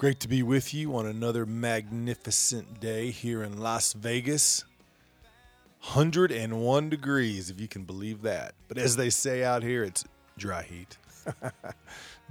Great to be with you on another magnificent day here in Las Vegas. 101 degrees, if you can believe that. But as they say out here, it's dry heat.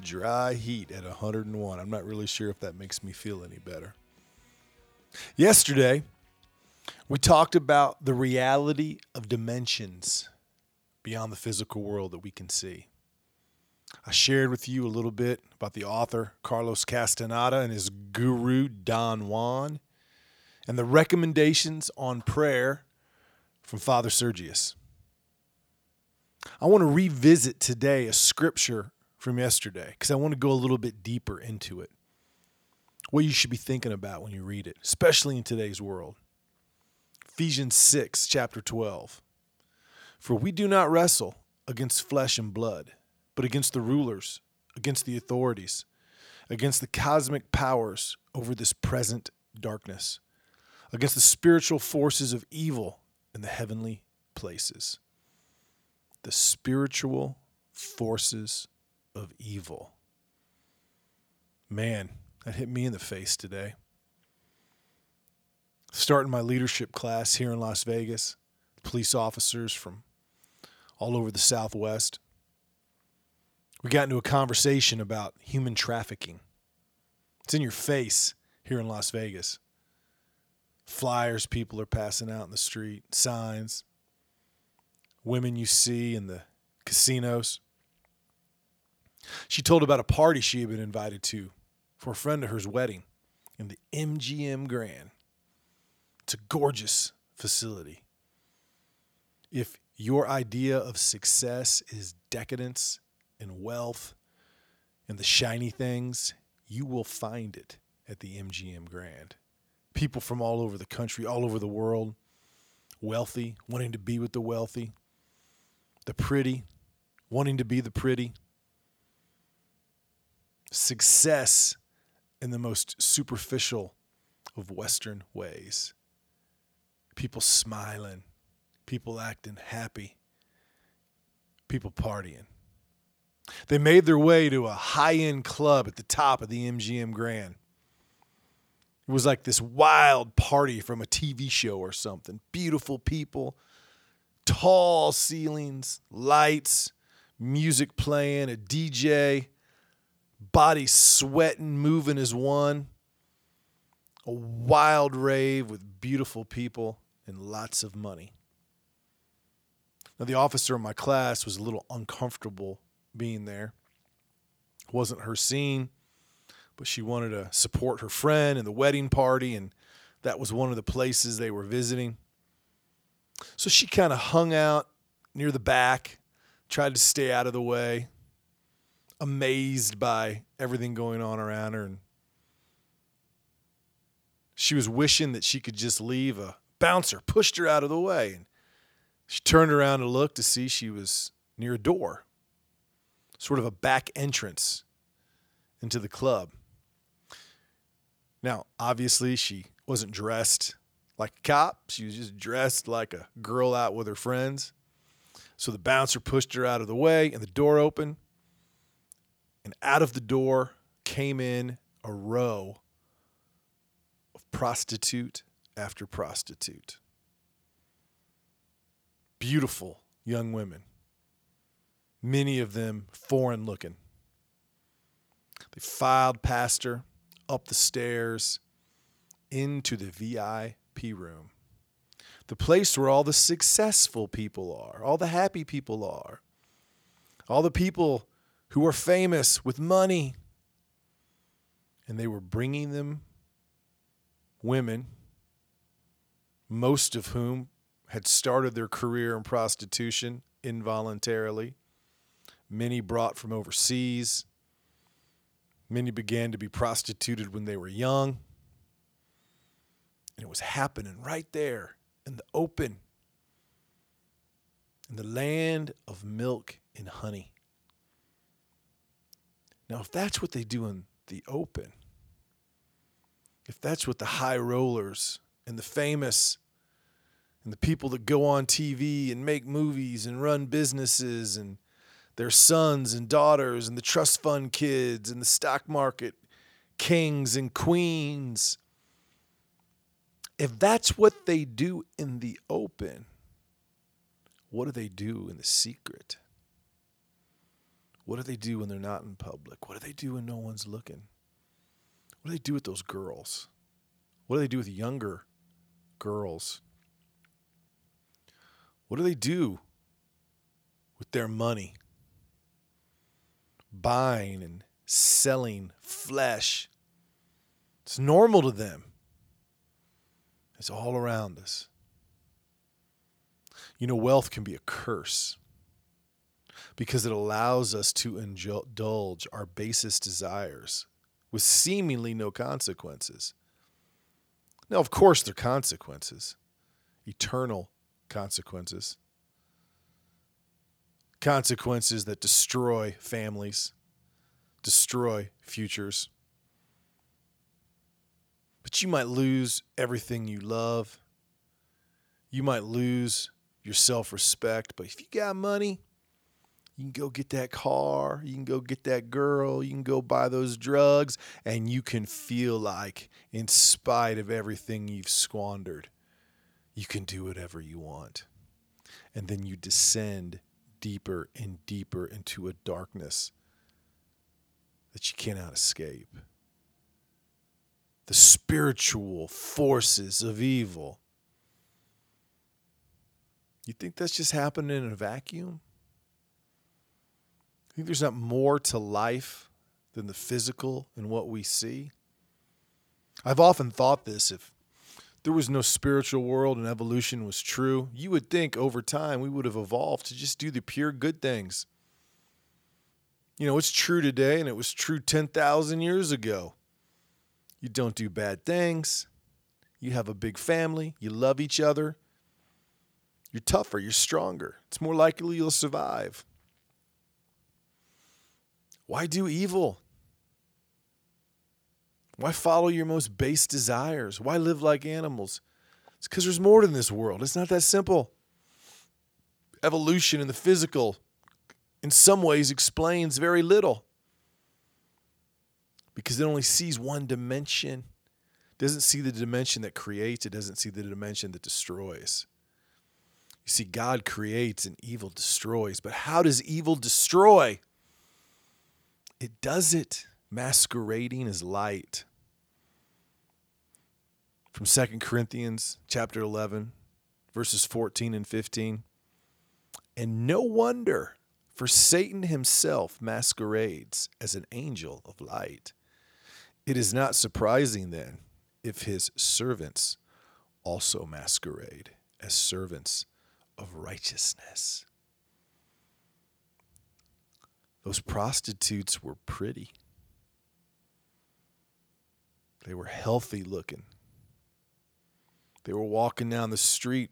dry heat at 101. I'm not really sure if that makes me feel any better. Yesterday, we talked about the reality of dimensions beyond the physical world that we can see. I shared with you a little bit about the author Carlos Castaneda and his guru Don Juan, and the recommendations on prayer from Father Sergius. I want to revisit today a scripture from yesterday because I want to go a little bit deeper into it. What you should be thinking about when you read it, especially in today's world. Ephesians 6, chapter 12. For we do not wrestle against flesh and blood, but against the rulers, against the authorities, against the cosmic powers over this present darkness, against the spiritual forces of evil in the heavenly places. The spiritual forces of evil. Man, that hit me in the face today. Starting my leadership class here in Las Vegas, police officers from all over the Southwest. We got into a conversation about human trafficking. It's in your face here in Las Vegas. Flyers people are passing out in the street, signs, women you see in the casinos. She told about a party she had been invited to for a friend of hers' wedding in the MGM Grand. It's a gorgeous facility. If your idea of success is decadence and wealth and the shiny things, you will find it at the MGM Grand. People from all over the country, all over the world, wealthy, wanting to be with the wealthy, the pretty, wanting to be the pretty success in the most superficial of Western ways. People smiling, people acting happy, people partying. They made their way to a high end club at the top of the MGM Grand. It was like this wild party from a TV show or something. Beautiful people, tall ceilings, lights, music playing, a DJ body sweating, moving as one. A wild rave with beautiful people and lots of money. Now, the officer in my class was a little uncomfortable being there. It wasn't her scene, but she wanted to support her friend and the wedding party, and that was one of the places they were visiting. So she kind of hung out near the back, tried to stay out of the way amazed by everything going on around her and she was wishing that she could just leave a bouncer pushed her out of the way and she turned around to look to see she was near a door sort of a back entrance into the club. Now obviously she wasn't dressed like a cop. She was just dressed like a girl out with her friends. So the bouncer pushed her out of the way and the door opened. And out of the door came in a row of prostitute after prostitute. Beautiful young women, many of them foreign looking. They filed past her up the stairs into the VIP room. The place where all the successful people are, all the happy people are, all the people who are famous with money. And they were bringing them women, most of whom had started their career in prostitution involuntarily. Many brought from overseas. Many began to be prostituted when they were young. And it was happening right there in the open, in the land of milk and honey. Now, if that's what they do in the open, if that's what the high rollers and the famous and the people that go on TV and make movies and run businesses and their sons and daughters and the trust fund kids and the stock market kings and queens, if that's what they do in the open, what do they do in the secret? What do they do when they're not in public? What do they do when no one's looking? What do they do with those girls? What do they do with younger girls? What do they do with their money? Buying and selling flesh. It's normal to them. It's all around us. You know, wealth can be a curse because it allows us to indulge our basest desires with seemingly no consequences. Now, of course, there are consequences, eternal consequences, consequences that destroy families, destroy futures. But you might lose everything you love. You might lose your self respect. But if you got money, you can go get that car, you can go get that girl, you can go buy those drugs, and you can feel like, in spite of everything you've squandered, you can do whatever you want. And then you descend deeper and deeper into a darkness that you cannot escape. The spiritual forces of evil. You think that's just happening in a vacuum? You think there's not more to life than the physical and what we see? I've often thought this if there was no spiritual world and evolution was true, you would think over time we would have evolved to just do the pure good things. You know, it's true today and it was true 10,000 years ago. You don't do bad things. You have a big family. You love each other. You're tougher. You're stronger. It's more likely you'll survive. Why do evil? Why follow your most base desires? Why live like animals? It's because there's more to this world. It's not that simple. Evolution in the physical, in some ways, explains very little because it only sees one dimension. It doesn't see the dimension that creates, it doesn't see the dimension that destroys. You see, God creates and evil destroys. But how does evil destroy? it does it masquerading as light. From 2 Corinthians chapter 11, verses 14 and 15. And no wonder, for Satan himself masquerades as an angel of light. It is not surprising then if his servants also masquerade as servants of righteousness. Those prostitutes were pretty. They were healthy looking. They were walking down the street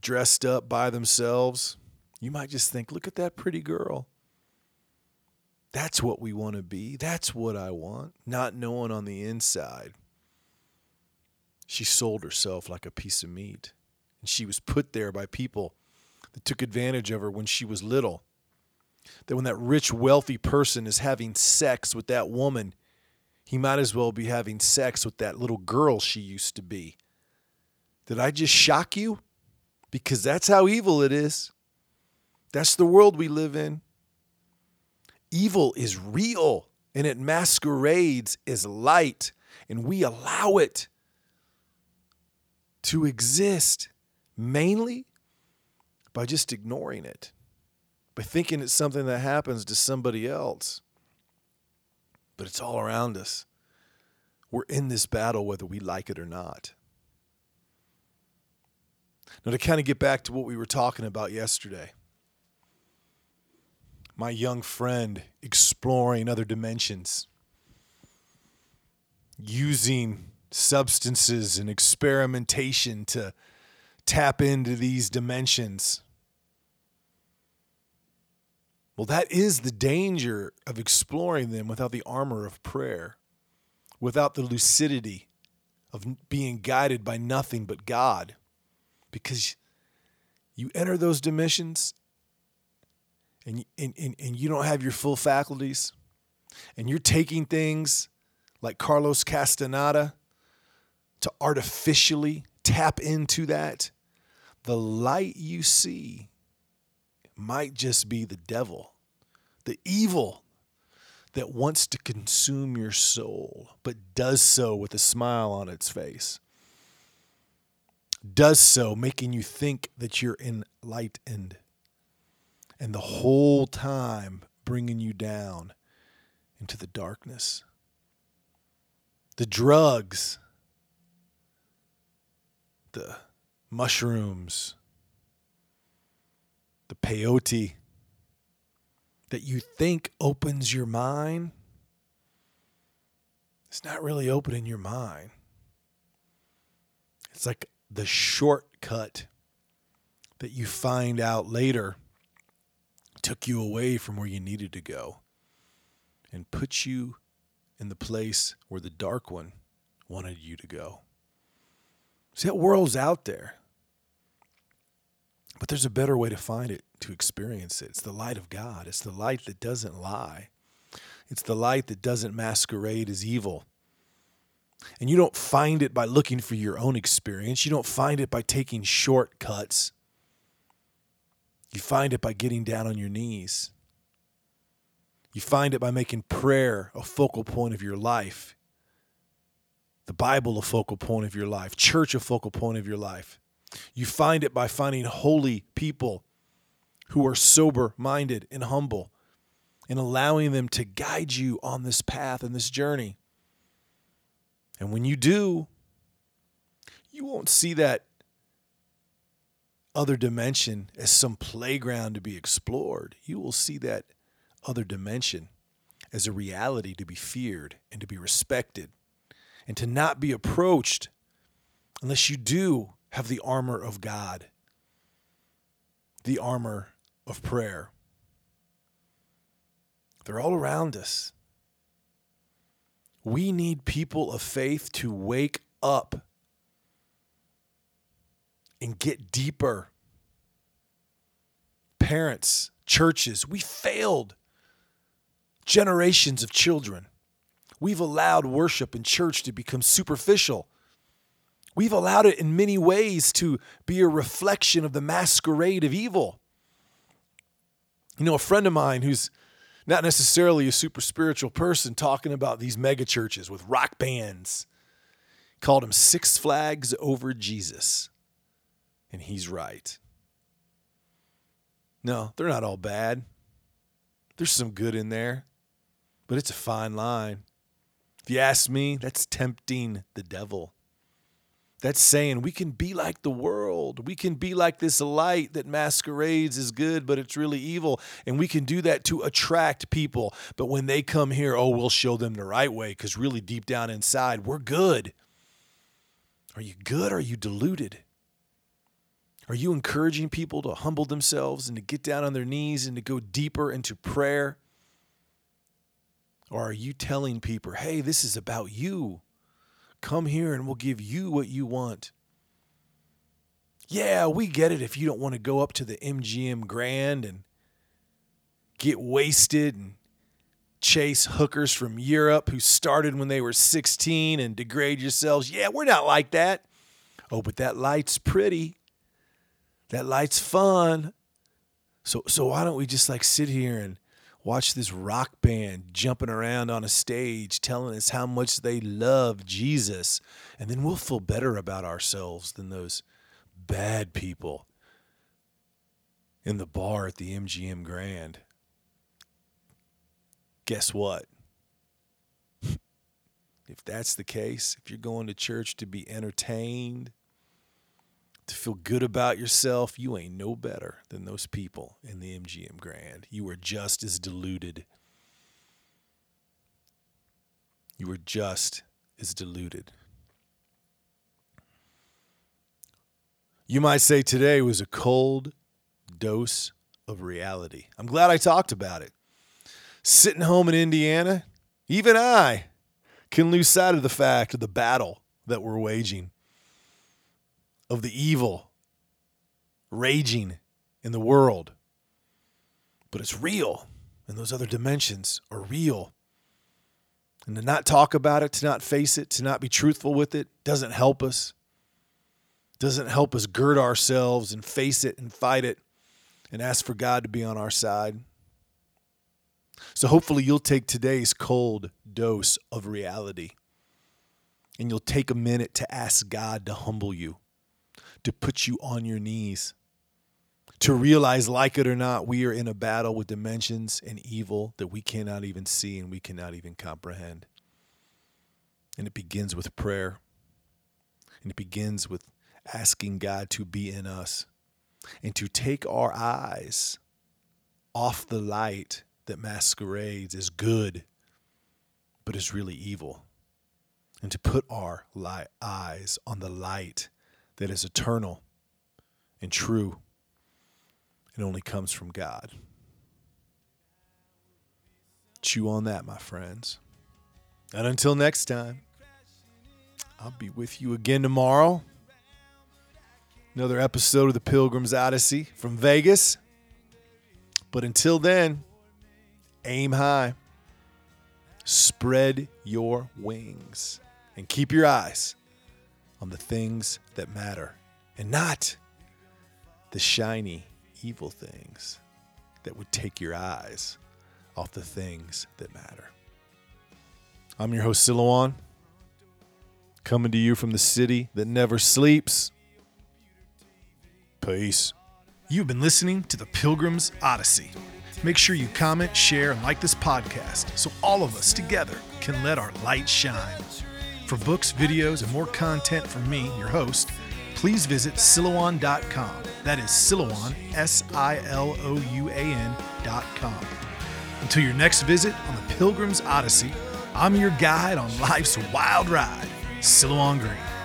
dressed up by themselves. You might just think, look at that pretty girl. That's what we want to be. That's what I want. Not knowing on the inside. She sold herself like a piece of meat. And she was put there by people that took advantage of her when she was little that when that rich, wealthy person is having sex with that woman, he might as well be having sex with that little girl she used to be. Did I just shock you? Because that's how evil it is. That's the world we live in. Evil is real and it masquerades as light, and we allow it to exist mainly by just ignoring it by thinking it's something that happens to somebody else. But it's all around us. We're in this battle whether we like it or not. Now, to kind of get back to what we were talking about yesterday, my young friend exploring other dimensions, using substances and experimentation to tap into these dimensions. Well, that is the danger of exploring them without the armor of prayer, without the lucidity of being guided by nothing but God. Because you enter those dimensions and, and, and, and you don't have your full faculties, and you're taking things like Carlos Castaneda to artificially tap into that, the light you see might just be the devil, the evil that wants to consume your soul, but does so with a smile on its face. Does so making you think that you're enlightened, and the whole time bringing you down into the darkness. The drugs, the mushrooms, the peyote that you think opens your mind, it's not really opening your mind. It's like the shortcut that you find out later took you away from where you needed to go and put you in the place where the dark one wanted you to go. See, that world's out there. But there's a better way to find it, to experience it. It's the light of God. It's the light that doesn't lie. It's the light that doesn't masquerade as evil. And you don't find it by looking for your own experience. You don't find it by taking shortcuts. You find it by getting down on your knees. You find it by making prayer a focal point of your life, the Bible a focal point of your life, church a focal point of your life. You find it by finding holy people who are sober minded and humble and allowing them to guide you on this path and this journey. And when you do, you won't see that other dimension as some playground to be explored. You will see that other dimension as a reality to be feared and to be respected and to not be approached unless you do have the armor of God, the armor of prayer. They're all around us. We need people of faith to wake up and get deeper. Parents, churches, we failed generations of children. We've allowed worship and church to become superficial. We've allowed it in many ways to be a reflection of the masquerade of evil. You know, a friend of mine who's not necessarily a super spiritual person talking about these mega churches with rock bands called them Six Flags over Jesus. And he's right. No, they're not all bad. There's some good in there, but it's a fine line. If you ask me, that's tempting the devil. That's saying we can be like the world. We can be like this light that masquerades as good, but it's really evil. And we can do that to attract people. But when they come here, oh, we'll show them the right way because really deep down inside, we're good. Are you good or are you deluded? Are you encouraging people to humble themselves and to get down on their knees and to go deeper into prayer? Or are you telling people, hey, this is about you? Come here and we'll give you what you want. Yeah, we get it if you don't want to go up to the MGM Grand and get wasted and chase hookers from Europe who started when they were 16 and degrade yourselves. Yeah, we're not like that. Oh, but that light's pretty. That light's fun. So so why don't we just like sit here and watch this rock band jumping around on a stage telling us how much they love Jesus, and then we'll feel better about ourselves than those bad people in the bar at the MGM Grand. Guess what? if that's the case, if you're going to church to be entertained, to feel good about yourself, you ain't no better than those people in the MGM Grand. You are just as deluded. You are just as deluded. You might say today was a cold dose of reality. I'm glad I talked about it. Sitting home in Indiana, even I can lose sight of the fact of the battle that we're waging of the evil raging in the world. But it's real, and those other dimensions are real. And to not talk about it, to not face it, to not be truthful with it doesn't help us. Doesn't help us gird ourselves and face it and fight it and ask for God to be on our side. So hopefully you'll take today's cold dose of reality and you'll take a minute to ask God to humble you, to put you on your knees, to realize, like it or not, we are in a battle with dimensions and evil that we cannot even see and we cannot even comprehend. And it begins with prayer, and it begins with asking God to be in us and to take our eyes off the light that masquerades as good but is really evil, and to put our light, eyes on the light that is eternal and true and only comes from God. Chew on that, my friends. And until next time, I'll be with you again tomorrow. Another episode of the Pilgrim's Odyssey from Vegas. But until then, aim high, spread your wings, and keep your eyes on the things that matter and not the shiny, evil things that would take your eyes off the things that matter. I'm your host, Silouan, coming to you from the city that never sleeps. Peace. You've been listening to the Pilgrim's Odyssey. Make sure you comment, share, and like this podcast so all of us together can let our light shine. For books, videos, and more content from me, your host, please visit Silouan.com. That is Silouan, S I L O U A N.com. Until your next visit on the Pilgrim's Odyssey, I'm your guide on life's wild ride, Silouan Green.